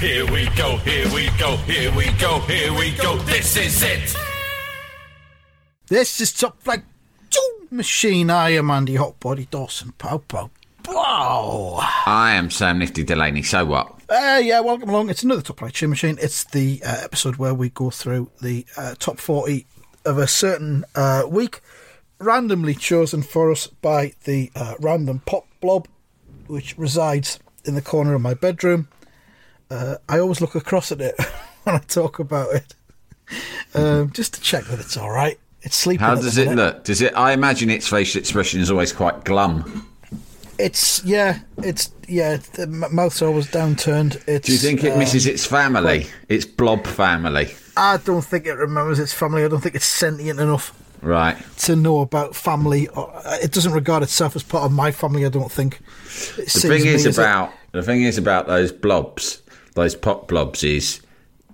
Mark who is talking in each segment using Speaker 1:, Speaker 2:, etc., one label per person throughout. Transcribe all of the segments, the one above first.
Speaker 1: Here we go, here we go, here we go, here we go. This is it.
Speaker 2: This is Top Flight Tune Machine. I am Andy Hotbody Dawson. Pow pow pow.
Speaker 3: I am Sam Nifty Delaney, so what?
Speaker 2: Uh, yeah, welcome along. It's another Top Flight Tune Machine. It's the uh, episode where we go through the uh, top 40 of a certain uh, week, randomly chosen for us by the uh, random pop blob, which resides in the corner of my bedroom. Uh, I always look across at it when I talk about it, um, just to check that it's all right. It's sleeping.
Speaker 3: How does it look? Does it? I imagine its facial expression is always quite glum.
Speaker 2: It's yeah, it's yeah. The mouth's always downturned. It's.
Speaker 3: Do you think it
Speaker 2: um,
Speaker 3: misses its family, its blob family?
Speaker 2: I don't think it remembers its family. I don't think it's sentient enough
Speaker 3: Right.
Speaker 2: to know about family. Uh, it doesn't regard itself as part of my family. I don't think. It
Speaker 3: The thing is about the thing is about those blobs, those pop blobs, is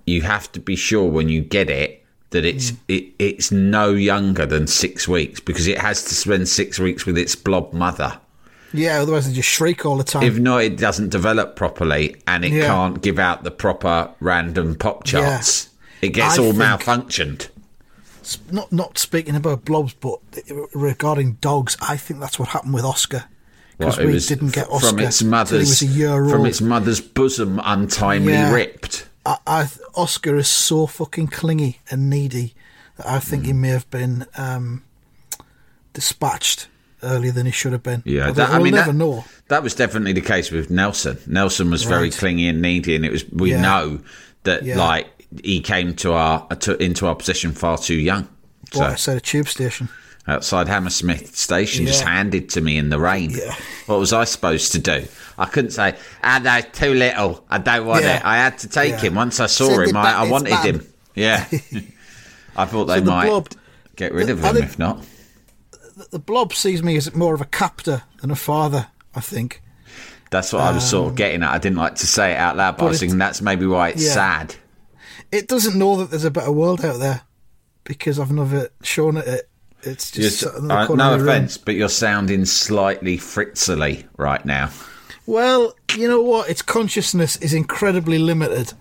Speaker 3: you have to be sure when you get it that it's
Speaker 2: Mm.
Speaker 3: it, it's no younger than six weeks because it has to spend six weeks with its blob mother.
Speaker 2: yeah. Otherwise, they just shriek all the time.
Speaker 3: If not, it doesn't develop properly and it
Speaker 2: Yeah.
Speaker 3: can't give out the proper random pop charts. It gets
Speaker 2: I
Speaker 3: all malfunctioned.
Speaker 2: not not speaking about blobs, but regarding dogs, I think that's what happened with Oscar because
Speaker 3: it
Speaker 2: we didn't get Oscar
Speaker 3: from its mother's
Speaker 2: was a year
Speaker 3: from its mother's bosom untimely
Speaker 2: Yeah.
Speaker 3: ripped.
Speaker 2: I, I Oscar is so fucking clingy and needy that I think
Speaker 3: Mm.
Speaker 2: he may have been um, dispatched earlier than he should have been.
Speaker 3: Yeah, that, I
Speaker 2: we'll
Speaker 3: mean
Speaker 2: never
Speaker 3: that,
Speaker 2: know.
Speaker 3: that was definitely the case with Nelson. Nelson was very clingy and needy, and it was we
Speaker 2: Yeah.
Speaker 3: know that
Speaker 2: Yeah.
Speaker 3: like he came to our to, into our possession far too young.
Speaker 2: What I
Speaker 3: So
Speaker 2: said, a tube station.
Speaker 3: Outside Hammersmith Station, just handed to me in the rain.
Speaker 2: Yeah.
Speaker 3: What was I supposed to do? I couldn't say, "Ah, no, too little. I don't want
Speaker 2: Yeah.
Speaker 3: it." I had to take
Speaker 2: Yeah.
Speaker 3: him. Once I saw
Speaker 2: Send
Speaker 3: him, I, I wanted
Speaker 2: bad.
Speaker 3: him. Yeah. I thought they
Speaker 2: So the
Speaker 3: might
Speaker 2: blob-
Speaker 3: get rid of
Speaker 2: I
Speaker 3: him
Speaker 2: think-
Speaker 3: if not.
Speaker 2: The blob sees me as more of a captor than a father. I think.
Speaker 3: That's what I was sort of getting at. I didn't like to say it out loud, but, I
Speaker 2: Um, but
Speaker 3: was
Speaker 2: it-
Speaker 3: thinking that's maybe why it's
Speaker 2: Yeah.
Speaker 3: sad.
Speaker 2: It doesn't know that there's a better world out there because I've never shown it. It. It's just
Speaker 3: uh, no
Speaker 2: room.
Speaker 3: offense, but you're sounding slightly fritzily right now.
Speaker 2: Well, you know what? Its consciousness is incredibly limited.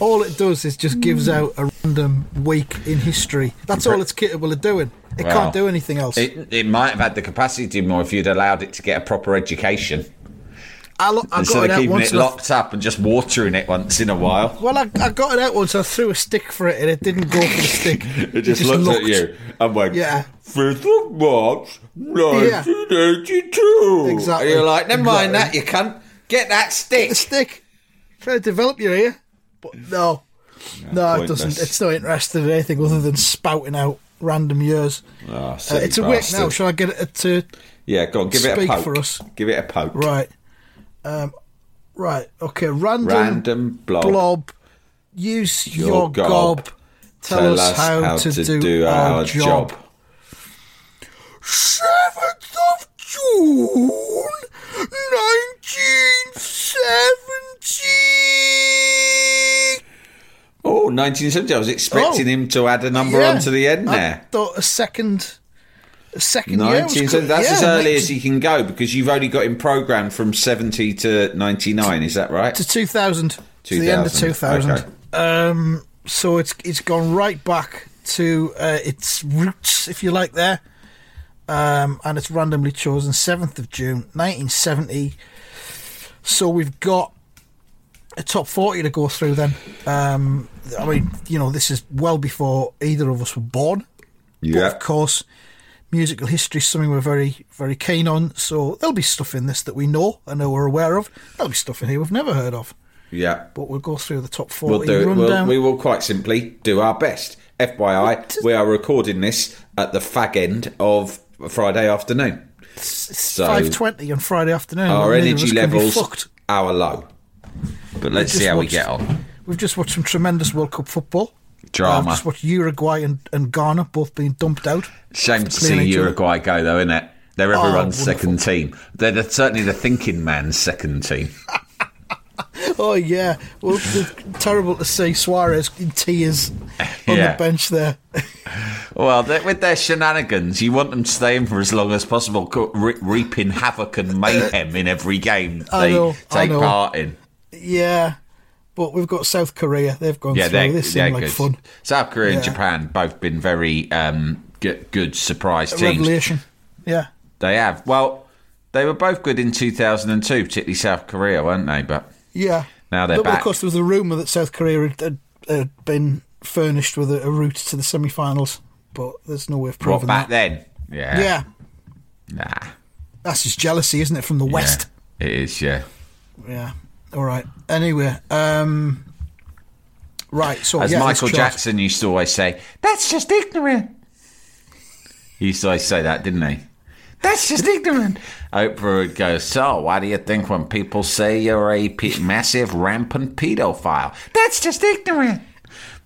Speaker 2: All it does is just gives out a random week in history. That's all it's capable of doing. It
Speaker 3: Well,
Speaker 2: can't do anything else.
Speaker 3: It, it might have had the capacity to do more if you'd allowed it to get a proper education
Speaker 2: I, lo- I
Speaker 3: instead
Speaker 2: got it
Speaker 3: of keeping
Speaker 2: once.
Speaker 3: it
Speaker 2: and I-
Speaker 3: locked up and just watering it once in a while.
Speaker 2: well, I, I got it out once. I threw a stick for it, and it didn't go for the stick.
Speaker 3: It just, looked, at you and went,
Speaker 2: Yeah.
Speaker 3: 5th of March, 1982.
Speaker 2: Exactly.
Speaker 3: And you're like, never mind that,
Speaker 2: Exactly.
Speaker 3: you cunt. Get that stick.
Speaker 2: The stick. Trying to develop your ear, but no, no, it doesn't. It's not interested in anything other than spouting out random years.
Speaker 3: Oh,
Speaker 2: Uh, it's a
Speaker 3: bastard.
Speaker 2: now. Shall I get it to
Speaker 3: Yeah, go on, give it a
Speaker 2: Speak
Speaker 3: poke.
Speaker 2: for us.
Speaker 3: Give it a poke.
Speaker 2: right? Um, right. Okay. Random.
Speaker 3: Random blob.
Speaker 2: blob. Use your,
Speaker 3: Your
Speaker 2: gob.
Speaker 3: gob.
Speaker 2: Tell, us, how, to, do, our, job. Seventh of June, nineteen seventy.
Speaker 3: Oh, 1970. I was expecting
Speaker 2: Oh.
Speaker 3: him to add a number
Speaker 2: Yeah,
Speaker 3: onto the end
Speaker 2: I
Speaker 3: there.
Speaker 2: thought a second, second year was good.
Speaker 3: That's
Speaker 2: yeah,
Speaker 3: as early
Speaker 2: 19
Speaker 3: as he can go because you've only got him programmed from 70 to 99. Is that right?
Speaker 2: to 2000, to the end of
Speaker 3: 2000,
Speaker 2: 2000.
Speaker 3: okay.
Speaker 2: Um, so it's it's gone right back to uh, its roots, if you like, there. Um, and it's randomly chosen 7th of June 1970. So we've got a top 40 to go through then. Um, I mean, you know, this is well before either of us were born. But of course, musical history is something we're very, very keen on. So there'll be stuff in this that we know and know we're aware of. There'll be stuff in here we've never heard of.
Speaker 3: Yeah.
Speaker 2: But we'll go through the top 40
Speaker 3: We'll do it. We'll, we will quite simply do our best. FYI, we are recording this at the fag end of Friday afternoon. So
Speaker 2: 5.20 on Friday afternoon.
Speaker 3: Our energy levels are low. But let's see how we get on.
Speaker 2: We've just watched some tremendous World Cup football.
Speaker 3: Drama.
Speaker 2: I've just watched Uruguay and, and Ghana both being dumped out.
Speaker 3: Shame to see. Uruguay go, though, isn't it? They're
Speaker 2: Oh,
Speaker 3: everyone's
Speaker 2: wonderful.
Speaker 3: second team. They're the, certainly the thinking man's second team.
Speaker 2: Oh yeah, well, terrible to see Suarez in tears on
Speaker 3: Yeah.
Speaker 2: the bench there.
Speaker 3: Well, with their shenanigans, you want them to stay in for as long as possible, re- reaping havoc and mayhem in every game they
Speaker 2: know,
Speaker 3: take part in.
Speaker 2: yeah, but we've got South Korea. They've gone
Speaker 3: Yeah,
Speaker 2: through.
Speaker 3: they're,
Speaker 2: seem like
Speaker 3: good.
Speaker 2: fun.
Speaker 3: South Korea and Japan both been very um, good, good surprise
Speaker 2: A
Speaker 3: teams.
Speaker 2: Revelation. Yeah,
Speaker 3: They have. Well, they were both good in 2002, particularly South Korea, weren't they? But
Speaker 2: yeah.
Speaker 3: Now they're
Speaker 2: but,
Speaker 3: back.
Speaker 2: Of course, there was a rumour that South Korea had, had, had been furnished with a, a route to the semi-finals, but there's no way of proving what
Speaker 3: back
Speaker 2: that.
Speaker 3: then? Yeah.
Speaker 2: Yeah,
Speaker 3: Nah.
Speaker 2: that's just jealousy, isn't it, from the West?
Speaker 3: It is, yeah.
Speaker 2: Yeah. All right. Anyway, um, right. So
Speaker 3: As
Speaker 2: yeah,
Speaker 3: Michael Jackson used to always say, that's just ignorant. He used to always say that, didn't he? That's just ignorant. Oprah would go, so why do you think when people say you're a pe- massive rampant pedophile? That's just ignorant.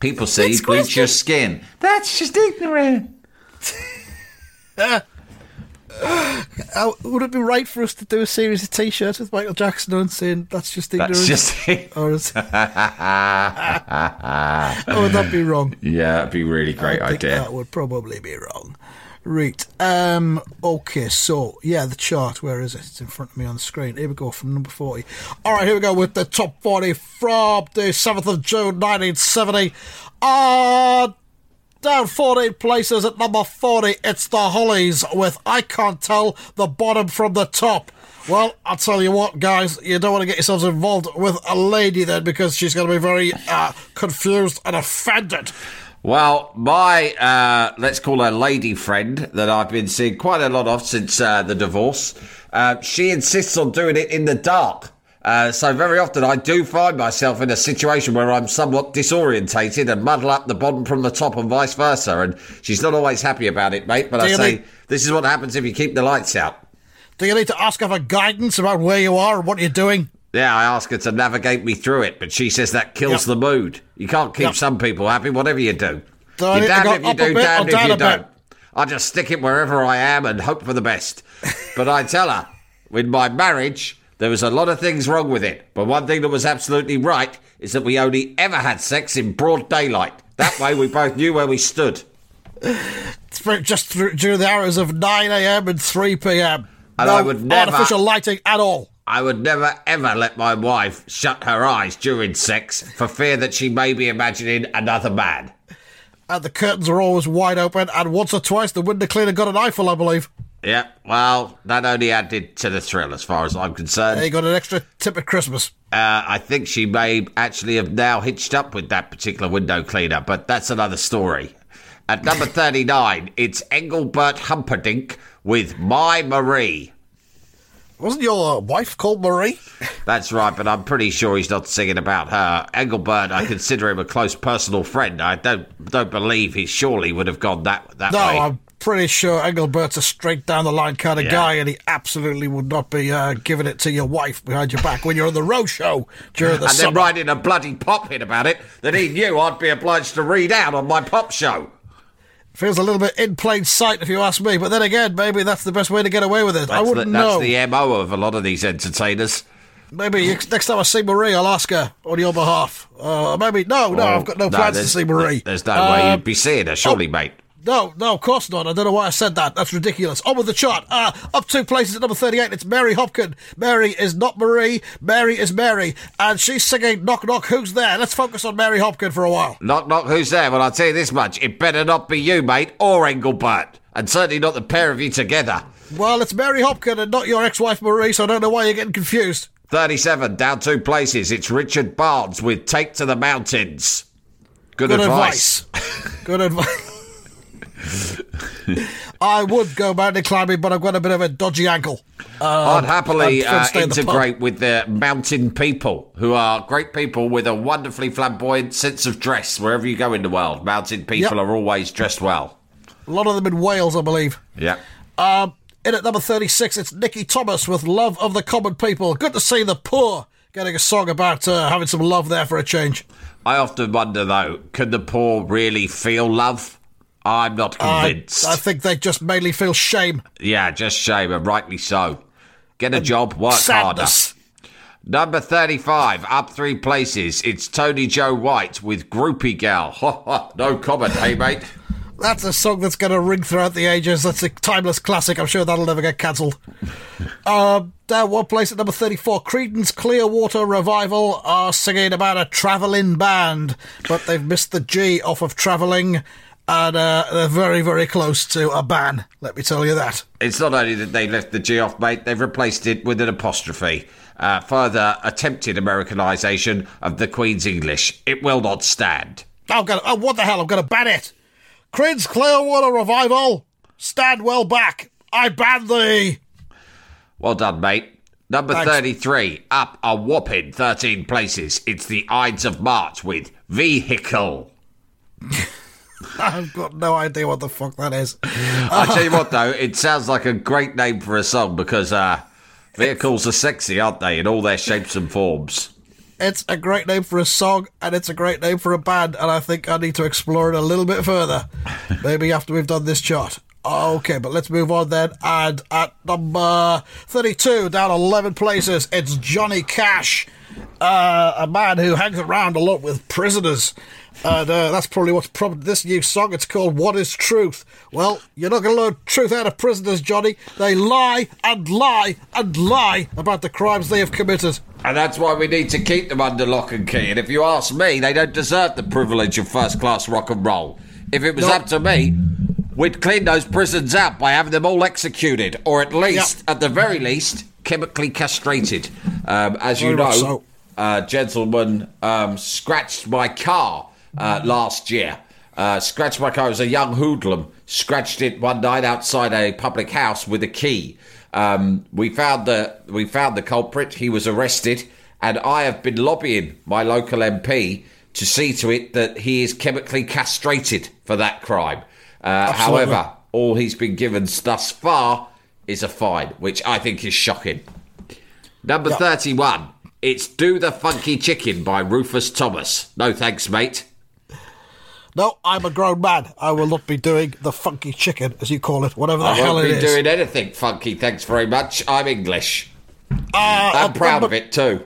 Speaker 3: People say you
Speaker 2: Next
Speaker 3: bleach
Speaker 2: question.
Speaker 3: your skin. That's just ignorant.
Speaker 2: Uh, would it be right for us to do a series of T-shirts with Michael Jackson on saying that's just ignorance?
Speaker 3: That's just
Speaker 2: Or, is, or would that be wrong?
Speaker 3: Yeah, that'd be a really great
Speaker 2: I think
Speaker 3: idea.
Speaker 2: That would probably be wrong. Right. Um, okay, so, yeah, the chart. Where is it? It's in front of me on the screen. Here we go from number 40. All right, here we go with the top 40 from the 7th of June, 1970. Uh, down 14 places at number 40, it's the Hollies with I Can't Tell the Bottom from the Top. Well, I'll tell you what, guys, you don't want to get yourselves involved with a lady then because she's going to be very uh, confused and offended.
Speaker 3: Well, my, uh, let's call her lady friend that I've been seeing quite a lot of since uh, the divorce, uh, she insists on doing it in the dark. Uh, so very often I do find myself in a situation where I'm somewhat disorientated and muddle up the bottom from the top and vice versa. And she's not always happy about it, mate. But
Speaker 2: Do
Speaker 3: I say,
Speaker 2: think-
Speaker 3: this is what happens if you keep the lights out.
Speaker 2: Do you need to ask her for guidance about where you are and what you're doing?
Speaker 3: Yeah, I ask her to navigate me through it, but she says that kills
Speaker 2: Yep.
Speaker 3: the mood. You can't keep
Speaker 2: Yep.
Speaker 3: some people happy, whatever you do.
Speaker 2: Do
Speaker 3: You're
Speaker 2: need
Speaker 3: damned if you do, damned if you don't. I just stick it wherever I am and hope for the best. But I tell her, with my marriage, there was a lot of things wrong with it. But one thing that was absolutely right is that we only ever had sex in broad daylight. That way we both knew where we stood.
Speaker 2: Just through, during the hours of 9 a.m. and 3 p.m.
Speaker 3: And
Speaker 2: no
Speaker 3: I would never-
Speaker 2: artificial lighting at all.
Speaker 3: I would never ever let my wife shut her eyes during sex for fear that she may be imagining another man.
Speaker 2: And the curtains are always wide open, and once or twice the window cleaner got an eyeful, I believe.
Speaker 3: Yeah, well, that only added to the thrill as far as I'm concerned.
Speaker 2: They got an extra tip at Christmas.
Speaker 3: Uh, I think she may actually have now hitched up with that particular window cleaner, but that's another story. At number 39, it's Engelbert Humperdinck with My Marie.
Speaker 2: Wasn't your wife called Marie?
Speaker 3: That's right, but I'm pretty sure he's not singing about her. Engelbert, I consider him a close personal friend. I don't don't believe he surely would have gone that that
Speaker 2: No,
Speaker 3: way.
Speaker 2: I'm pretty sure Engelbert's a straight down the line kind of
Speaker 3: Yeah.
Speaker 2: guy, and he absolutely would not be uh, giving it to your wife behind your back when you're on the road show during the
Speaker 3: and then writing a bloody pop hit about it that he knew I'd be obliged to read out on my pop show.
Speaker 2: Feels a little bit in plain sight, if you ask me. But then again, maybe that's the best way to get away with it. I
Speaker 3: That's, the,
Speaker 2: wouldn't
Speaker 3: that's
Speaker 2: know.
Speaker 3: the MO of a lot of these entertainers.
Speaker 2: Maybe next time I see Marie, I'll ask her on your behalf. Uh, maybe no, no, I've got no plans to see Marie.
Speaker 3: There's no way
Speaker 2: Um,
Speaker 3: you'd be seeing her, surely, mate.
Speaker 2: No, no, of course not. I don't know why I said that. That's ridiculous. On with the chart. Uh, up two places at number 38, it's Mary Hopkin. Mary is not Marie. Mary is Mary. And she's singing Knock Knock, Who's There? Let's focus on Mary Hopkin for a while.
Speaker 3: Knock, knock, who's there? Well, I'll tell you this much. It better not be you, mate, or Engelbert. And certainly not the pair of you together.
Speaker 2: Well, it's Mary Hopkin and not your ex-wife Marie, so I don't know why you're getting confused.
Speaker 3: 37, down two places. It's Richard Barnes with Take to the Mountains. Good,
Speaker 2: Good
Speaker 3: advice.
Speaker 2: advice. Good advice. I would go mountain climbing, but I've got a bit of a dodgy ankle.
Speaker 3: I'd happily
Speaker 2: I'd
Speaker 3: uh,
Speaker 2: stay in the
Speaker 3: integrate with the mountain people, who are great people with a wonderfully flamboyant sense of dress wherever you go in the world. Mountain people
Speaker 2: Yep.
Speaker 3: are always dressed well.
Speaker 2: A lot of them in Wales, I believe.
Speaker 3: Yeah.
Speaker 2: Um, in at number 36, it's Nicky Thomas with Love of the Common People. Good to see the poor getting a song about uh, having some love there for a change.
Speaker 3: I often wonder, though, can the poor really feel love? I'm not convinced.
Speaker 2: I think they just mainly feel shame.
Speaker 3: yeah, just shame, and rightly so. Get a job, work
Speaker 2: Sadness.
Speaker 3: harder. Number 35, up three places. It's Tony Joe White with Groupie Gal. Ha ha, no comment, hey mate.
Speaker 2: That's a song that's going to ring throughout the ages. That's a timeless classic. I'm sure that'll never get cancelled. um, down one place at number 34, Creedence Clearwater Revival are singing about a travelling band, but they've missed the G off of travelling, and uh, they're very, very close to a ban. Let me tell you that.
Speaker 3: It's not only that they left the G off, mate, they've replaced it with an apostrophe. Uh, further attempted Americanisation of the Queen's English. It will not stand.
Speaker 2: I'm gonna, oh, what the hell? I'm going to ban it. Creedence Clearwater Revival, stand well back. I ban thee.
Speaker 3: Well done, mate. Number
Speaker 2: Thanks.
Speaker 3: 33, up a whopping 13 places. It's the Ides of March with Vehicle.
Speaker 2: I've got no idea what the fuck that is.
Speaker 3: I tell you what, though, it sounds like a great name for a song because uh, vehicles are sexy, aren't they, in all their shapes and forms.
Speaker 2: It's a great name for a song, and it's a great name for a band, and I think I need to explore it a little bit further. Maybe after we've done this chart. Okay, but let's move on then. And at number 32, down 11 places, it's Johnny Cash, uh, a man who hangs around a lot with prisoners. And uh, that's probably what's prompted this new song. It's called What is Truth? Well, you're not going to learn truth out of prisoners, Johnny. They lie and lie and lie about the crimes they have committed.
Speaker 3: And that's why we need to keep them under lock and key. And if you ask me, they don't deserve the privilege of first class rock and roll. If it was
Speaker 2: No.
Speaker 3: up to me, we'd clean those prisons out by having them all executed, or at least, at the very least, chemically castrated. Um, as you know,
Speaker 2: so.
Speaker 3: gentleman um, scratched my car uh, last year. Uh, scratched my car. Was a young hoodlum. Scratched it one night outside a public house with a key. Um, we found the we found the culprit. He was arrested, and I have been lobbying my local MP to see to it that he is chemically castrated for that crime. Uh, however, all he's been given thus far is a fine, which I think is shocking. Number 31. It's Do the Funky Chicken by Rufus Thomas. No thanks, mate.
Speaker 2: No, I'm a grown man. I will not be doing the funky chicken, as you call it, whatever the
Speaker 3: I
Speaker 2: hell
Speaker 3: won't
Speaker 2: it
Speaker 3: be doing anything funky, thanks very much. I'm English.
Speaker 2: Uh,
Speaker 3: I'm proud
Speaker 2: number,
Speaker 3: of it too.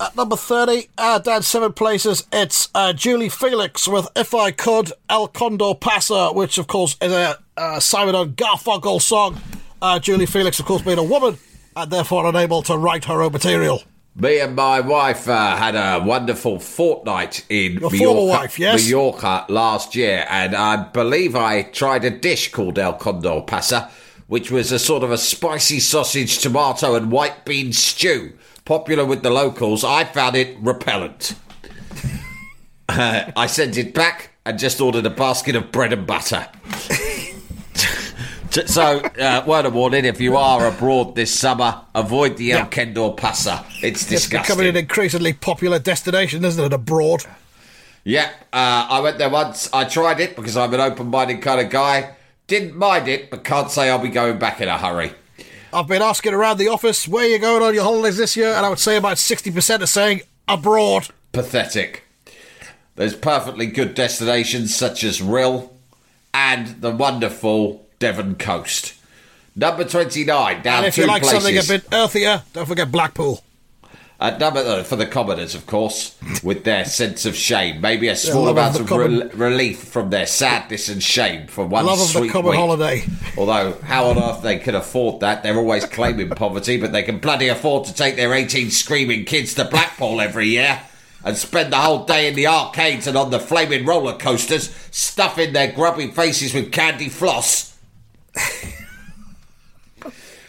Speaker 2: At number 30, uh, down seven places, it's uh, Julie Felix with If I Could, El Condor Pasa, which, of course, is a uh, Simon and Garfunkel song. Uh, Julie Felix, of course, being a woman, and therefore unable to write her own material.
Speaker 3: Me and my wife uh, had a wonderful fortnight in
Speaker 2: Your
Speaker 3: Mallorca,
Speaker 2: wife, yes?
Speaker 3: Mallorca last year, and I believe I tried a dish called El Condor Pasa, which was a sort of a spicy sausage, tomato, and white bean stew. Popular with the locals, I found it repellent. Uh, I sent it back and just ordered a basket of bread and butter. So, uh, word of warning: if you are abroad this summer, avoid the El
Speaker 2: Yeah.
Speaker 3: Condor Pasa. It's disgusting.
Speaker 2: It's becoming an increasingly popular destination, isn't it, abroad?
Speaker 3: Yeah, uh, I went there once. I tried it because I'm an open-minded kind of guy. Didn't mind it, but can't say I'll be going back in a hurry.
Speaker 2: I've been asking around the office, where you're going on your holidays this year? And I would say about 60% are saying abroad.
Speaker 3: Pathetic. There's perfectly good destinations such as Rhyl and the wonderful Devon Coast. Number 29, down
Speaker 2: And if
Speaker 3: two
Speaker 2: you like
Speaker 3: places.
Speaker 2: something a bit earthier, don't forget Blackpool.
Speaker 3: At number uh, for the commoners, of course, with their sense of shame, maybe a small
Speaker 2: love of
Speaker 3: amount of rel- relief from their sadness and shame for one
Speaker 2: Love of
Speaker 3: sweet
Speaker 2: the common
Speaker 3: week.
Speaker 2: holiday.
Speaker 3: Although, how on earth they can afford that? They're always claiming poverty, but they can bloody afford to take their 18 screaming kids to Blackpool every year and spend the whole day in the arcades and on the flaming roller coasters, stuffing their grubby faces with candy floss.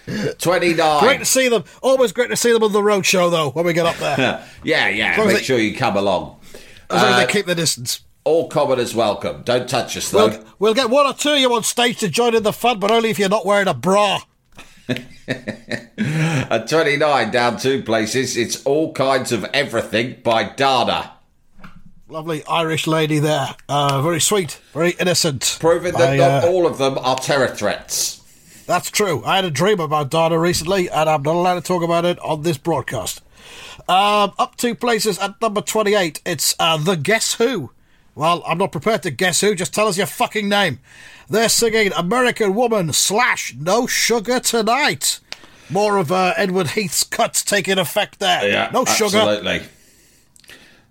Speaker 3: 29.
Speaker 2: Great to see them. Always great to see them on the road show, though, when we get up there.
Speaker 3: yeah, yeah.
Speaker 2: as
Speaker 3: Make
Speaker 2: they-
Speaker 3: sure you come along.
Speaker 2: As long as
Speaker 3: Uh,
Speaker 2: they keep the distance.
Speaker 3: All commoners welcome. Don't touch us, though.
Speaker 2: We'll, we'll get one or two of you on stage to join in the fun, but only if you're not wearing a bra.
Speaker 3: At 29, down two places, it's All Kinds of Everything by Dana.
Speaker 2: Lovely Irish lady there. Uh, very sweet, very innocent.
Speaker 3: Proving that
Speaker 2: I,
Speaker 3: not
Speaker 2: uh,
Speaker 3: all of them are terror threats.
Speaker 2: That's true. I had a dream about Dana recently, and I'm not allowed to talk about it on this broadcast. Um, up two places at number 28, it's uh, The Guess Who. Well, I'm not prepared to guess who, just tell us your fucking name. They're singing American Woman slash No Sugar Tonight. More of uh, Edward Heath's cuts taking effect there. Yeah, no sugar.
Speaker 3: Absolutely.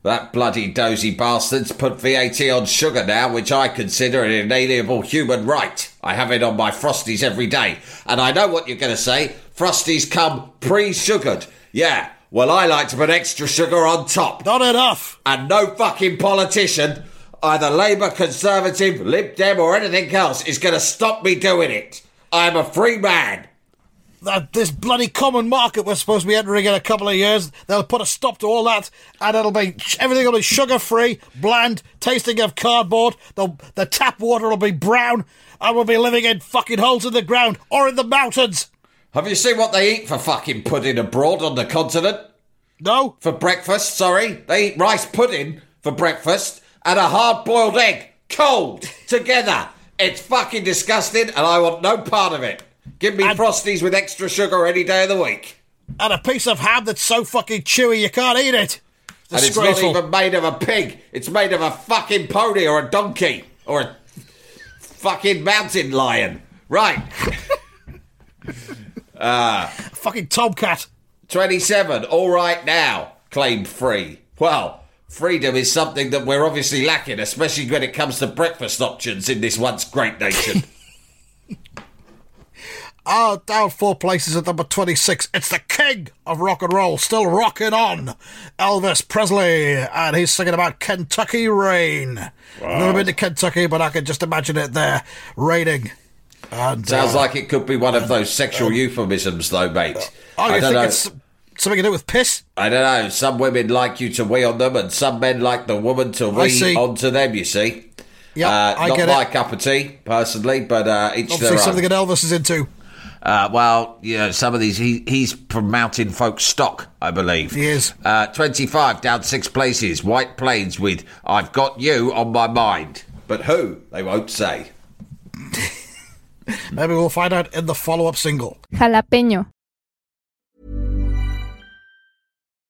Speaker 3: That bloody dozy bastards put VAT on sugar now, which I consider an inalienable human right. I have it on my Frosties every day. And I know what you're going to say. Frosties come pre-sugared. Yeah, well, I like to put extra sugar on top.
Speaker 2: Not enough.
Speaker 3: And no fucking politician, either Labour, Conservative, Lib Dem, or anything else, is going to stop me doing it. I'm a free man.
Speaker 2: That this bloody common market we're supposed to be entering in a couple of years. They'll put a stop to all that, and it'll be everything will be sugar free, bland, tasting of cardboard. The the tap water will be brown, and we'll be living in fucking holes in the ground or in the mountains.
Speaker 3: Have you seen what they eat for fucking pudding abroad on the continent?
Speaker 2: No,
Speaker 3: For breakfast, sorry. They eat rice pudding for breakfast and a hard boiled egg, cold, together. It's fucking disgusting, and I want no part of it. Give me
Speaker 2: And-
Speaker 3: Frosties with extra sugar any day of the week.
Speaker 2: and a piece of ham that's so fucking chewy you can't eat it.
Speaker 3: And it's not even made of a pig. It's made of a fucking pony or a donkey or a fucking mountain lion. Right.
Speaker 2: uh, fucking tomcat.
Speaker 3: 27, all right now, claimed free. Well, freedom is something that we're obviously lacking, especially when it comes to breakfast options in this once great nation.
Speaker 2: Oh, down four places at number 26. It's the king of rock and roll, still rocking on. Elvis Presley, and he's singing about Kentucky Rain. I've never been to Kentucky, but I can just imagine it there, raining. And,
Speaker 3: Sounds
Speaker 2: uh,
Speaker 3: like it could be one of those sexual euphemisms, though, mate.
Speaker 2: Oh,
Speaker 3: I don't
Speaker 2: think
Speaker 3: know.
Speaker 2: it's something to do with piss?
Speaker 3: I don't know. Some women like you to wee on them, and some men like the woman to wee onto them. You see.
Speaker 2: Yeah,
Speaker 3: uh,
Speaker 2: I
Speaker 3: not
Speaker 2: get
Speaker 3: my
Speaker 2: it.
Speaker 3: cup of tea, personally, but uh, each
Speaker 2: Obviously,
Speaker 3: their
Speaker 2: something
Speaker 3: own.
Speaker 2: that Elvis is into.
Speaker 3: Uh, well, yeah, some of these, he, he's from Mountain Folk stock, I believe.
Speaker 2: He is.
Speaker 3: Uh, 25, down six places. White Plains with I've Got You on My Mind. But who? They won't say.
Speaker 2: Maybe we'll find out in the follow up single.
Speaker 4: Jalapeño.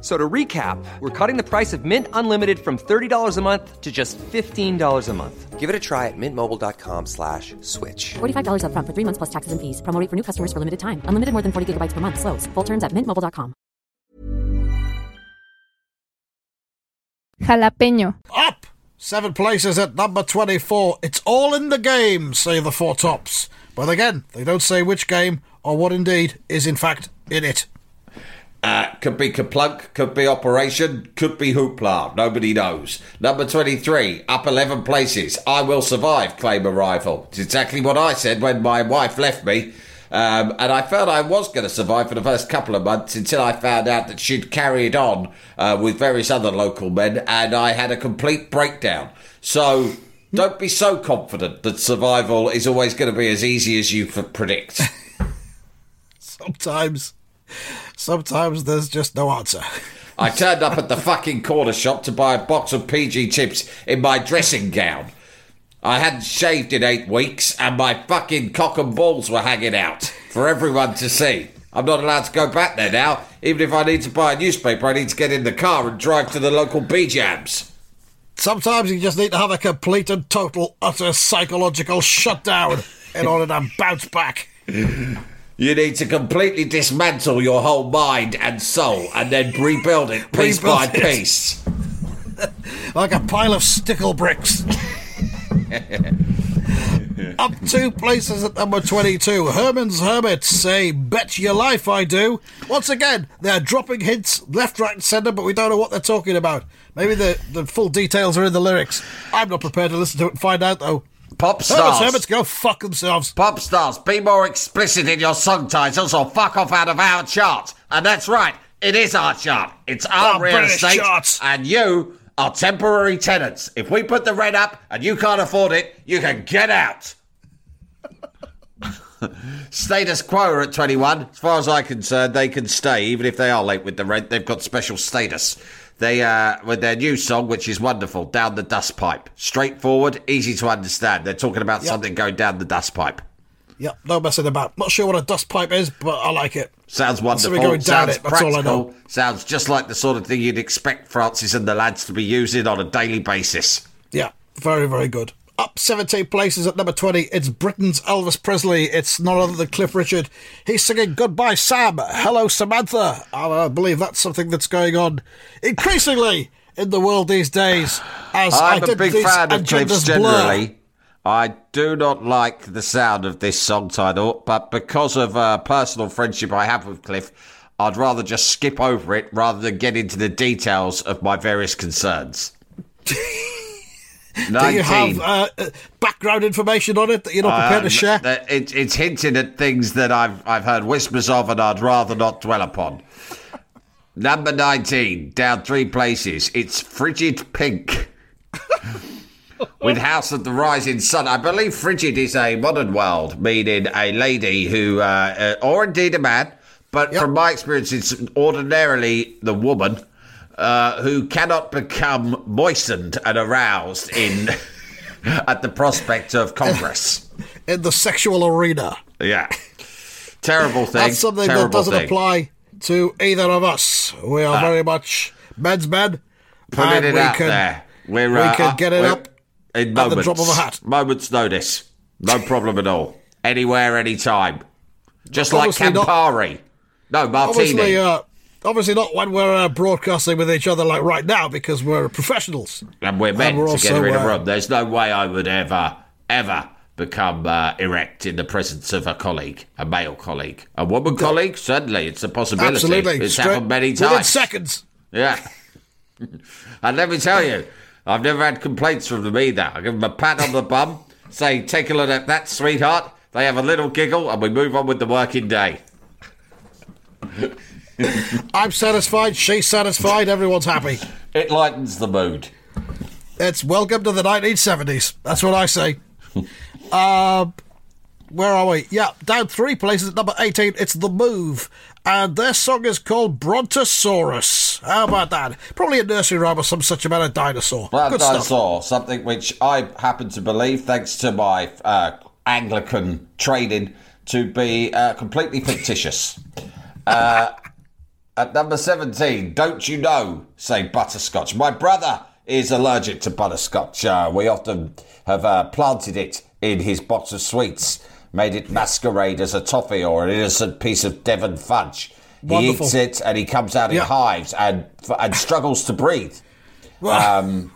Speaker 5: F- So to recap, we're cutting the price of Mint Unlimited from $30 a month to just $15 a month. Give it a try at mintmobile.com slash switch.
Speaker 6: $45 upfront for three months plus taxes and fees. Promo for new customers for limited time. Unlimited more than 40 gigabytes per month. Slows. Full terms at mintmobile.com.
Speaker 4: Jalapeño.
Speaker 2: Up seven places at number 24. It's all in the game, say the four tops. But again, they don't say which game or what indeed is in fact in it.
Speaker 3: Uh, could be KerPlunk, could be Operation, could be Hoopla. Nobody knows. Number 23, up 11 places. I Will Survive, claim arrival. It's exactly what I said when my wife left me. Um, and I felt I was going to survive for the first couple of months until I found out that she'd carried on uh, with various other local men, and I had a complete breakdown. So don't be so confident that survival is always going to be as easy as you predict.
Speaker 2: Sometimes, sometimes there's just no answer.
Speaker 3: I turned up at the fucking corner shop to buy a box of PG Tips in my dressing gown. I hadn't shaved in eight weeks, and my fucking cock and balls were hanging out for everyone to see. I'm not allowed to go back there now. Even if I need to buy a newspaper, I need to get in the car and drive to the local B jams.
Speaker 2: Sometimes you just need to have a complete and total, utter psychological shutdown in order to bounce back.
Speaker 3: You need to completely dismantle your whole mind and soul and then rebuild it piece by
Speaker 2: it.
Speaker 3: piece.
Speaker 2: Like a pile of stickle bricks. Up two places at number 22. Herman's Hermits say, Bet your life I do. Once again, they're dropping hints left, right, and centre, but we don't know what they're talking about. Maybe the, the full details are in the lyrics. I'm not prepared to listen to it and find out, though.
Speaker 3: Pop stars.
Speaker 2: Hermits go fuck themselves.
Speaker 3: Pop stars, be more explicit in your song titles or fuck off out of our chart. And that's right, it is our chart. It's our
Speaker 2: Our
Speaker 3: real
Speaker 2: British
Speaker 3: estate.
Speaker 2: chart.
Speaker 3: And you are temporary tenants. If we put the rent up and you can't afford it, you can get out. Status quo are at 21. As far as I'm concerned, they can stay, even if they are late with the rent. They've got special status. They, uh, with their new song, which is wonderful, Down the Dust Pipe. Straightforward, easy to understand. They're talking about something going down the dust pipe.
Speaker 2: Yep, no messing about. Not sure what a dust pipe is, but I like it.
Speaker 3: Sounds wonderful.
Speaker 2: Something going down
Speaker 3: Sounds
Speaker 2: it, that's all I
Speaker 3: practical.
Speaker 2: know.
Speaker 3: Sounds just like the sort of thing you'd expect Francis and the lads to be using on a daily basis.
Speaker 2: Yeah, very, very good. Up 17 places at number 20, it's Britain's Elvis Presley. It's none other than Cliff Richard. He's singing Goodbye Sam, Hello Samantha. I believe that's something that's going on increasingly in the world these days. As
Speaker 3: I'm a big fan of Cliff's
Speaker 2: blur.
Speaker 3: generally. I do not like the sound of this song title, but because of a personal friendship I have with Cliff, I'd rather just skip over it rather than get into the details of my various concerns.
Speaker 2: Do you have uh, uh, background information on it that you're not prepared to
Speaker 3: Um,
Speaker 2: share?
Speaker 3: It, it's hinting at things that I've I've heard whispers of, and I'd rather not dwell upon. Number nineteen, down three places. It's Frijid Pink. With House of the Rising Sun, I believe frigid is a modern world, meaning a lady who, uh, uh, or indeed a man, but
Speaker 2: Yep.
Speaker 3: from my experience, it's ordinarily the woman uh, who cannot become moistened and aroused in at the prospect of Congress.
Speaker 2: in the sexual arena.
Speaker 3: Yeah. Terrible thing.
Speaker 2: That's something
Speaker 3: Terrible
Speaker 2: that doesn't
Speaker 3: thing.
Speaker 2: apply to either of us. We are very much men's men.
Speaker 3: Putting it
Speaker 2: we
Speaker 3: out
Speaker 2: can,
Speaker 3: there. We're,
Speaker 2: we
Speaker 3: uh,
Speaker 2: can get it up
Speaker 3: in
Speaker 2: at
Speaker 3: moments.
Speaker 2: the drop of a hat.
Speaker 3: Moments notice. No problem at all. Anywhere, anytime. Just like
Speaker 2: Obviously not-
Speaker 3: Campari. No, Martini.
Speaker 2: Obviously, uh, obviously not when we're uh, broadcasting with each other like right now because we're professionals.
Speaker 3: and we're meant
Speaker 2: we're
Speaker 3: together
Speaker 2: also,
Speaker 3: in a
Speaker 2: uh,
Speaker 3: room. There's no way I would ever, ever become uh, erect in the presence of a colleague, a male colleague. A woman colleague? Certainly, it's a possibility.
Speaker 2: Absolutely,
Speaker 3: It's
Speaker 2: Straight-
Speaker 3: happened many times.
Speaker 2: within seconds.
Speaker 3: Yeah. and let me tell you, I've never had complaints from them either. I give them a pat on the bum, say, take a look at that, sweetheart. They have a little giggle, and we move on with the working day.
Speaker 2: I'm satisfied. She's satisfied. Everyone's happy.
Speaker 3: It lightens the mood.
Speaker 2: It's welcome to the 1970s. That's what I say. um, where are we? Yeah, down three places at number 18. It's The Move. And their song is called Brontosaurus. How about that? Probably a nursery rhyme or some such about a dinosaur.
Speaker 3: Well,
Speaker 2: Good
Speaker 3: I
Speaker 2: stuff.
Speaker 3: something which I happen to believe, thanks to my uh, Anglican training, to be uh, completely fictitious. Uh, at number 17, Don't You Know, say butterscotch. My brother is allergic to butterscotch. Uh, we often have uh, planted it in his box of sweets, made it masquerade as a toffee or an innocent piece of Devon fudge. He eats it and he comes out in hives and and struggles to breathe. Um,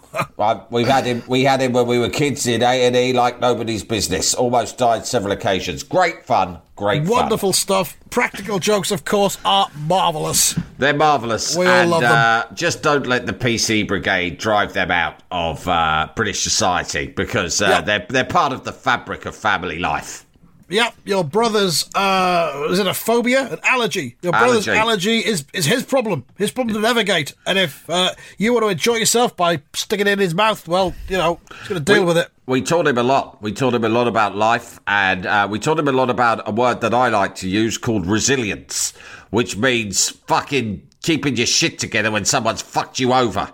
Speaker 3: We've had him. We had him when we were kids in A and E, like nobody's business. Almost died several occasions. Great fun. Great fun.
Speaker 2: Wonderful stuff. Practical jokes, of course, are marvellous.
Speaker 3: They're marvellous.
Speaker 2: We all
Speaker 3: and,
Speaker 2: love them.
Speaker 3: Uh, just don't let the PC Brigade drive them out of uh, British society because uh,
Speaker 2: Yeah.
Speaker 3: they're they're part of the fabric of family life.
Speaker 2: Yep, your brother's uh is it a phobia? An allergy. Your brother's
Speaker 3: Allergy.
Speaker 2: allergy is is his problem. His problem to navigate. And if uh, you want to enjoy yourself by sticking it in his mouth, well, you know, he's gonna deal
Speaker 3: we,
Speaker 2: with it.
Speaker 3: We taught him a lot. We taught him a lot about life, and uh, we taught him a lot about a word that I like to use called resilience, which means fucking keeping your shit together when someone's fucked you over.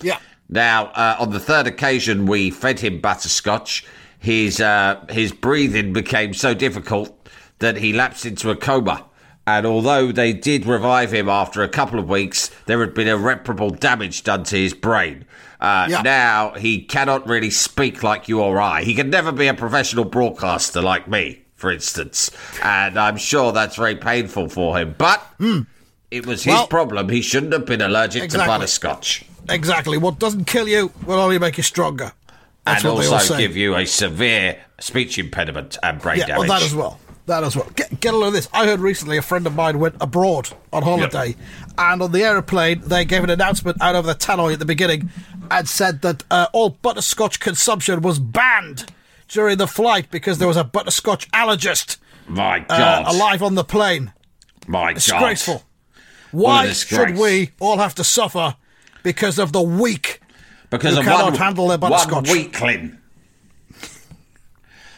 Speaker 2: Yeah.
Speaker 3: Now, uh, on the third occasion we fed him butterscotch, his uh, his breathing became so difficult that he lapsed into a coma. And although they did revive him after a couple of weeks, there had been irreparable damage done to his brain. Uh,
Speaker 2: Yeah.
Speaker 3: Now he cannot really speak like you or I. He can never be a professional broadcaster like me, for instance. And I'm sure that's very painful for him. But it was his.
Speaker 2: Well-
Speaker 3: problem. He shouldn't have been allergic
Speaker 2: Exactly.
Speaker 3: to butterscotch.
Speaker 2: Exactly. What doesn't kill you will only make you stronger. That's
Speaker 3: and
Speaker 2: what they all
Speaker 3: also give you a severe speech impediment and brain
Speaker 2: Yeah,
Speaker 3: damage.
Speaker 2: well, that as well. That as well. Get, get a load of this. I heard recently a friend of mine went abroad on holiday, and on the aeroplane, they gave an announcement out over the tannoy at the beginning and said that uh, all butterscotch consumption was banned during the flight because there was a butterscotch allergist
Speaker 3: My
Speaker 2: uh,
Speaker 3: God.
Speaker 2: alive on the plane.
Speaker 3: My god
Speaker 2: Disgraceful.
Speaker 3: God.
Speaker 2: Why should we all have to suffer because of the weak?
Speaker 3: Because
Speaker 2: who
Speaker 3: of one,
Speaker 2: handle their
Speaker 3: one weakling.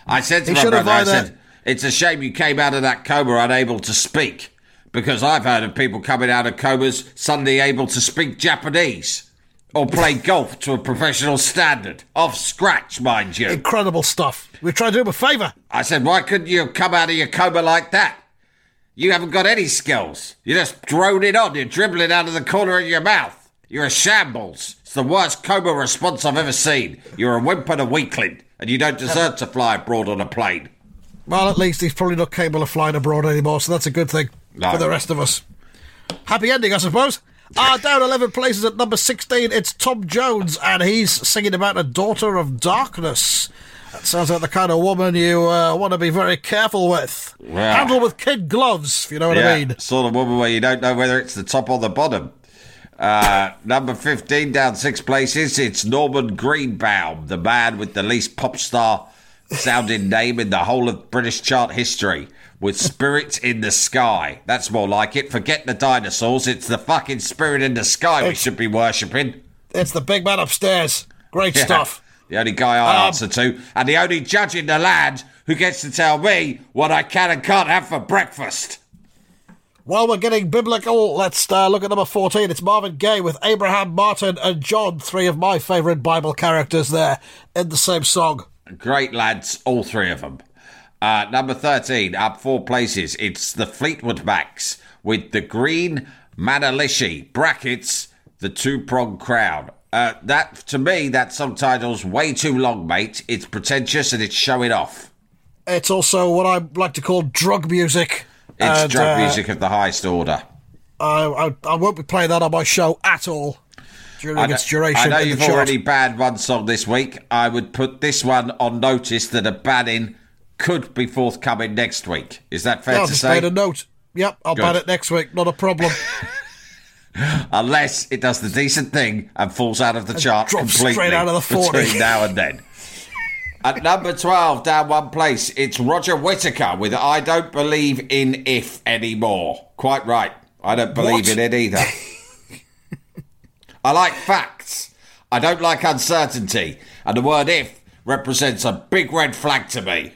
Speaker 3: I said to
Speaker 2: He
Speaker 3: my brother, I said, it's a shame you came out of that coma unable to speak. Because I've heard of people coming out of comas suddenly able to speak Japanese. Or play golf to a professional standard. Off scratch, mind you.
Speaker 2: Incredible stuff. We tried to do him a favour.
Speaker 3: I said, why couldn't you have come out of your coma like that? You haven't got any skills. You're just droning on. You're dribbling out of the corner of your mouth. You're a shambles. It's the worst coma response I've ever seen. You're a wimp and a weakling, and you don't deserve to fly abroad on a plane.
Speaker 2: Well, at least he's probably not capable of flying abroad anymore, so that's a good thing
Speaker 3: No.
Speaker 2: for the rest of us. Happy ending, I suppose. Ah, down 11 places at number 16, it's Tom Jones, and he's singing about a daughter of darkness. That sounds like the kind of woman you uh, want to be very careful with.
Speaker 3: Well.
Speaker 2: Handle with kid gloves, if you know what I mean.
Speaker 3: sort of woman where you don't know whether it's the top or the bottom. Uh, number 15, down six places, it's Norman Greenbaum, the man with the least pop star sounding name in the whole of British chart history. With Spirit in the Sky. That's more like it. Forget the dinosaurs. It's the fucking spirit in the sky we should be worshipping.
Speaker 2: It's the big man upstairs. Great
Speaker 3: Yeah.
Speaker 2: stuff.
Speaker 3: The only guy I
Speaker 2: Um,
Speaker 3: answer to, and the only judge in the land who gets to tell me what I can and can't have for breakfast.
Speaker 2: While we're getting biblical, let's uh, look at number 14. It's Marvin Gaye with Abraham, Martin, and John, three of my favourite Bible characters there in the same song.
Speaker 3: Great lads, all three of them. Uh, number 13, up four places. It's the Fleetwood Macs with the green Manalishi, brackets, the two prong crown. Uh, that, to me, that subtitle's way too long, mate. It's pretentious and it's showing off.
Speaker 2: It's also what I like to call drug music.
Speaker 3: It's
Speaker 2: And,
Speaker 3: drug
Speaker 2: uh,
Speaker 3: music of the highest order.
Speaker 2: I, I, I won't be playing that on my show at all during
Speaker 3: I
Speaker 2: its duration.
Speaker 3: I know you've already banned one song this week. I would put this one on notice that a banning could be forthcoming next week. Is that fair
Speaker 2: I've
Speaker 3: to say?
Speaker 2: made a note. Yep, I'll
Speaker 3: Good.
Speaker 2: ban it next week. Not a problem.
Speaker 3: Unless it does the decent thing and falls out of the chart
Speaker 2: drops
Speaker 3: completely
Speaker 2: straight out of the 40.
Speaker 3: between now and then. At number 12, down one place, it's Roger Whittaker with I Don't Believe in If Anymore. Quite right. I don't believe
Speaker 2: What?
Speaker 3: in it either. I like facts. I don't like uncertainty. And the word if represents a big red flag to me.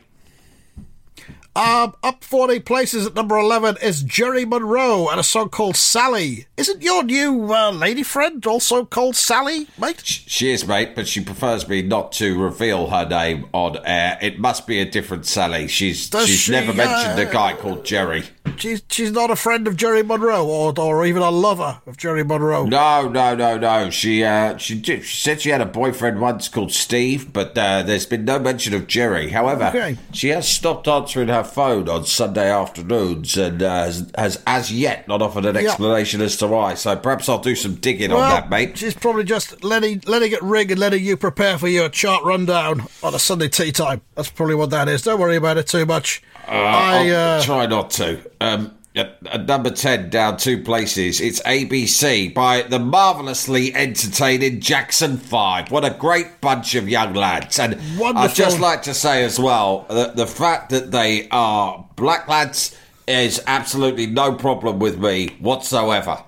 Speaker 2: Um, up 40 places at number 11 is Gerry Monroe and a song called Sally. Isn't your new uh, lady friend also called Sally, mate?
Speaker 3: She is, mate, but she prefers me not to reveal her name on air. It must be a different Sally. She's
Speaker 2: Does
Speaker 3: she's
Speaker 2: she,
Speaker 3: never mentioned
Speaker 2: uh,
Speaker 3: a guy called Jerry.
Speaker 2: She's, she's not a friend of Gerry Monroe or, or even a lover of Gerry Monroe.
Speaker 3: No, no, no, no. She uh, she did, she said she had a boyfriend once called Steve, but uh, there's been no mention of Jerry. However,
Speaker 2: Okay.
Speaker 3: she has stopped answering her phone on Sunday afternoons and uh, has, has as yet not offered an
Speaker 2: Yeah.
Speaker 3: explanation as to why. So perhaps I'll do some digging
Speaker 2: Well,
Speaker 3: on that, mate.
Speaker 2: She's probably just letting letting it ring and letting you prepare for your chart rundown on a Sunday tea time. That's probably what that is. Don't worry about it too much. I
Speaker 3: I'll
Speaker 2: uh,
Speaker 3: try not to. Um, at, at number 10, down two places, it's ABC by the marvellously entertaining Jackson 5. What a great bunch of young lads. And I'd just like to say as well that the fact that they are black lads is absolutely no problem with me whatsoever.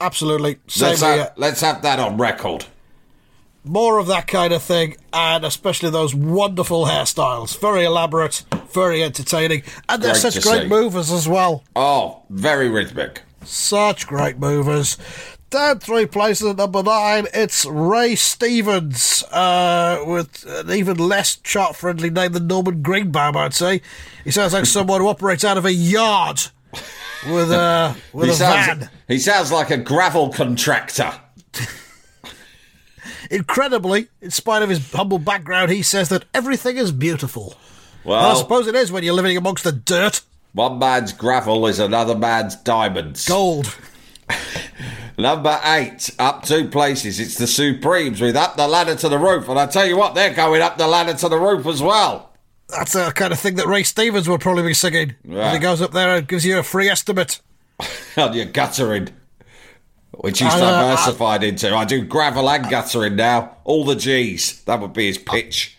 Speaker 2: absolutely same
Speaker 3: Let's
Speaker 2: here.
Speaker 3: have, let's have that on record.
Speaker 2: More of that kind of thing, and especially those wonderful hairstyles. Very elaborate, very entertaining, and they're
Speaker 3: Great
Speaker 2: such great
Speaker 3: see.
Speaker 2: movers as well.
Speaker 3: Oh, very rhythmic.
Speaker 2: Such great movers. Down three places at number nine, it's Ray Stevens, uh, with an even less chart friendly name than Norman Greenbaum, I'd say. He sounds like someone who operates out of a yard with a, with
Speaker 3: He
Speaker 2: a
Speaker 3: sounds,
Speaker 2: van.
Speaker 3: he sounds like a gravel contractor.
Speaker 2: Incredibly, in spite of his humble background, he says that everything is beautiful.
Speaker 3: Well,
Speaker 2: Well, I suppose it is when you're living amongst the dirt.
Speaker 3: One man's gravel is another man's diamonds.
Speaker 2: Gold.
Speaker 3: Number eight, up two places. It's the Supremes with Up the Ladder to the Roof. And I tell you what, they're going up the ladder to the roof as well.
Speaker 2: That's the kind of thing that Ray Stevens would probably be singing.
Speaker 3: Yeah.
Speaker 2: And he goes up there and gives you a free estimate.
Speaker 3: on your guttering, which he's
Speaker 2: I, uh,
Speaker 3: diversified into. I do gravel and guttering now. All the G's. That would be his pitch.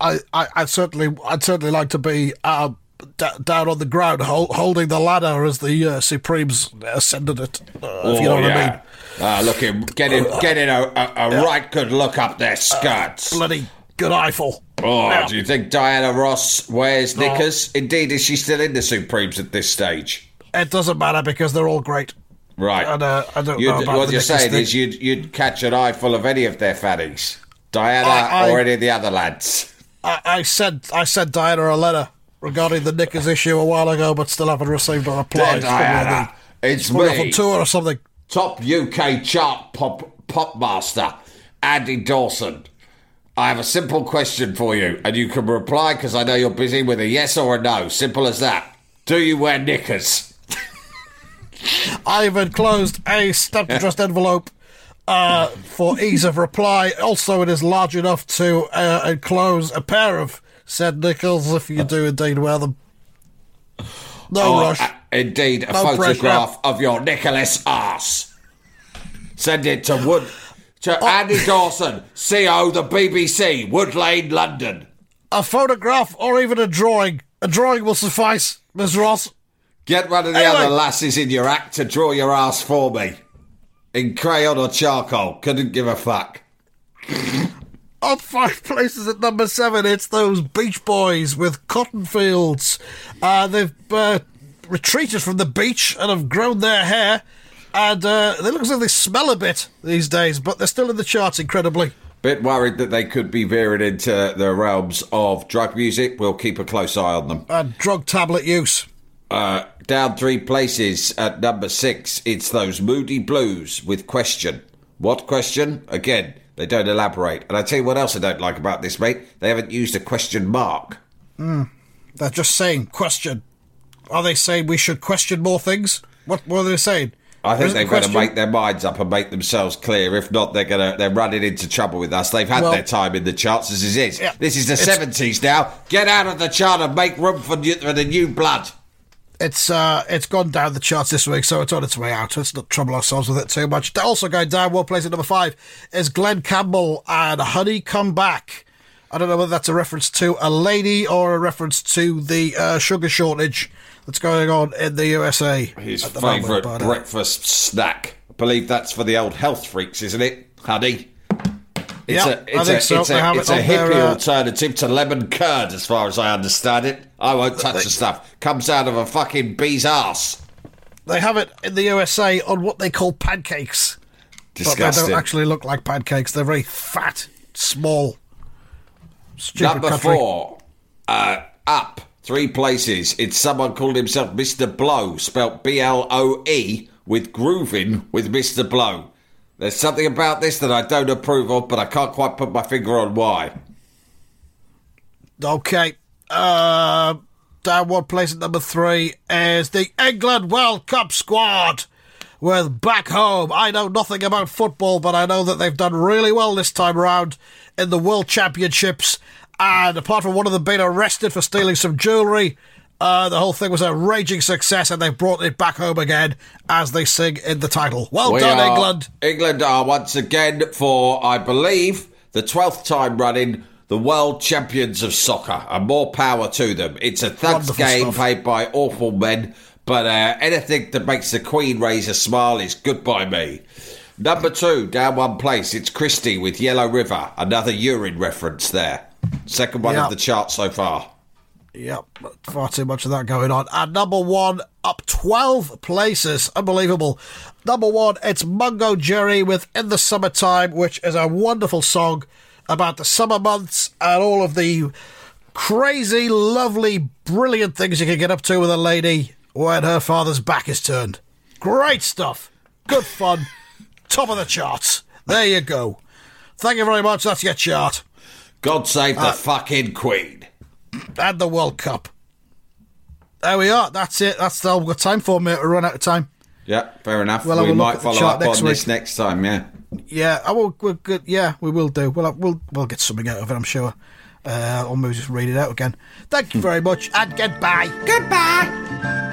Speaker 2: I, I, I'd certainly, I'd certainly like to be uh, d- down on the ground, hol- holding the ladder as the uh, Supremes ascended it. Uh, if you know what I mean.
Speaker 3: Ah, looking, getting, getting a, a, a right good look up their skirts.
Speaker 2: Bloody good eyeful.
Speaker 3: oh,
Speaker 2: Now,
Speaker 3: do you think Diana Ross wears knickers? Indeed, is she still in the Supremes at this stage?
Speaker 2: it doesn't matter because they're all great.
Speaker 3: Right.
Speaker 2: And, uh, I don't know about
Speaker 3: what you're saying
Speaker 2: thing.
Speaker 3: is you'd, you'd catch an eye full of any of their fannies. Diana
Speaker 2: I- I-
Speaker 3: or any of the other lads.
Speaker 2: I, I sent, I sent Diana a letter regarding the knickers issue a while ago, but still haven't received a reply.
Speaker 3: Dear
Speaker 2: It's
Speaker 3: Diana, it's
Speaker 2: the- probably off
Speaker 3: me.
Speaker 2: on tour or something.
Speaker 3: top UK chart pop pop master, Andy Dawson. I have a simple question for you, and you can reply because I know you're busy with a yes or a no. Simple as that. Do you wear knickers?
Speaker 2: I've enclosed a stamped addressed envelope uh, for ease of reply. Also, it is large enough to uh, enclose a pair of said nickels if you do indeed wear them. No
Speaker 3: Or,
Speaker 2: rush.
Speaker 3: uh, indeed, a
Speaker 2: No
Speaker 3: photograph of your Nicholas arse. Send it to Wood to
Speaker 2: Oh.
Speaker 3: Andy Dawson, CO the BBC, Wood Lane, London.
Speaker 2: a photograph or even a drawing. A drawing will suffice, Miss Ross.
Speaker 3: Get one of the
Speaker 2: Anyway.
Speaker 3: other lasses in your act to draw your ass for me. In crayon or charcoal. Couldn't give a fuck.
Speaker 2: Up five places at number seven, it's those Beach Boys with cotton fields. Uh, they've uh, retreated from the beach and have grown their hair, and uh, they look as if they smell a bit these days, but they're still in the charts incredibly.
Speaker 3: Bit worried that they could be veering into the realms of drug music. We'll keep a close eye on them.
Speaker 2: And drug tablet use.
Speaker 3: Uh, down three places at number six, it's those Moody Blues with question. What question? Again, they don't elaborate. And I tell you what else I don't like about this, mate. They haven't used a question mark.
Speaker 2: They're just saying question. Are they saying we should question more things? What, what are they saying?
Speaker 3: I think they've got to make their minds up and make themselves clear. If not, they're gonna they're running into trouble with us. They've had
Speaker 2: Well-
Speaker 3: their time in the charts as it is.
Speaker 2: Yeah,
Speaker 3: this is the seventies now. Get out of the chart and make room for, new, for the new blood.
Speaker 2: It's uh, it's gone down the charts this week, so it's on its way out. Let's not trouble ourselves with it too much. Also going down one place at number five is Glen Campbell and Honey Come Back. I don't know whether that's a reference to a lady or a reference to the uh, sugar shortage that's going on in the USA.
Speaker 3: His
Speaker 2: the
Speaker 3: favourite
Speaker 2: uh,
Speaker 3: breakfast snack. I believe that's for the old health freaks, isn't it, honey? It's
Speaker 2: Yeah,
Speaker 3: a,
Speaker 2: I
Speaker 3: it's
Speaker 2: think
Speaker 3: a,
Speaker 2: so.
Speaker 3: it's a, it's a hippie
Speaker 2: uh,
Speaker 3: alternative to lemon curd, as far as I understand it. I won't touch the stuff. Comes out of a fucking bee's ass.
Speaker 2: They have it in the USA on what they call pancakes. But they don't actually look like pancakes. They're very fat, small. Stupid
Speaker 3: Number
Speaker 2: country.
Speaker 3: four, uh, up three places. It's someone called himself Mr. Bloe, spelt B L O E, with grooving with Mr. Bloe. There's something about this that I don't approve of, but I can't quite put my finger on why.
Speaker 2: Okay. Uh, down one place at number three is the England World Cup squad with back home. I know nothing about football, but I know that they've done really well this time around in the World Championships. And apart from one of them being arrested for stealing some jewellery, uh, the whole thing was a raging success, and they've brought it back home again as they sing in the title. Well
Speaker 3: We
Speaker 2: done, England.
Speaker 3: England are once again, for I believe, the 12th time running, the world champions of soccer. And more power to them. It's a thugs
Speaker 2: Wonderful
Speaker 3: game
Speaker 2: stuff.
Speaker 3: played by awful men, but uh, anything that makes the Queen raise a smile is good by me. Number two, down one place, it's Christie with Yellow River. Another urine reference there. Second one
Speaker 2: Yeah.
Speaker 3: of the chart so far.
Speaker 2: Yep, far too much of that going on. And number one, up 12 places. Unbelievable. Number one, it's Mungo Jerry with In the Summertime, which is a wonderful song about the summer months and all of the crazy, lovely, brilliant things you can get up to with a lady when her father's back is turned. Great stuff. Good fun. Top of the charts. There you go. Thank you very much. That's your chart.
Speaker 3: God save
Speaker 2: Uh,
Speaker 3: the fucking Queen.
Speaker 2: and the World Cup. There we are. That's it. That's all we've got time for, mate. We run out of time.
Speaker 3: Yeah, fair enough.
Speaker 2: We'll
Speaker 3: we might follow up on this next time. Yeah.
Speaker 2: Yeah, I will. We'll get, yeah, we will do. We'll we'll we'll get something out of it. I'm sure. Uh, or maybe just read it out again. Thank you very much, and goodbye. Goodbye.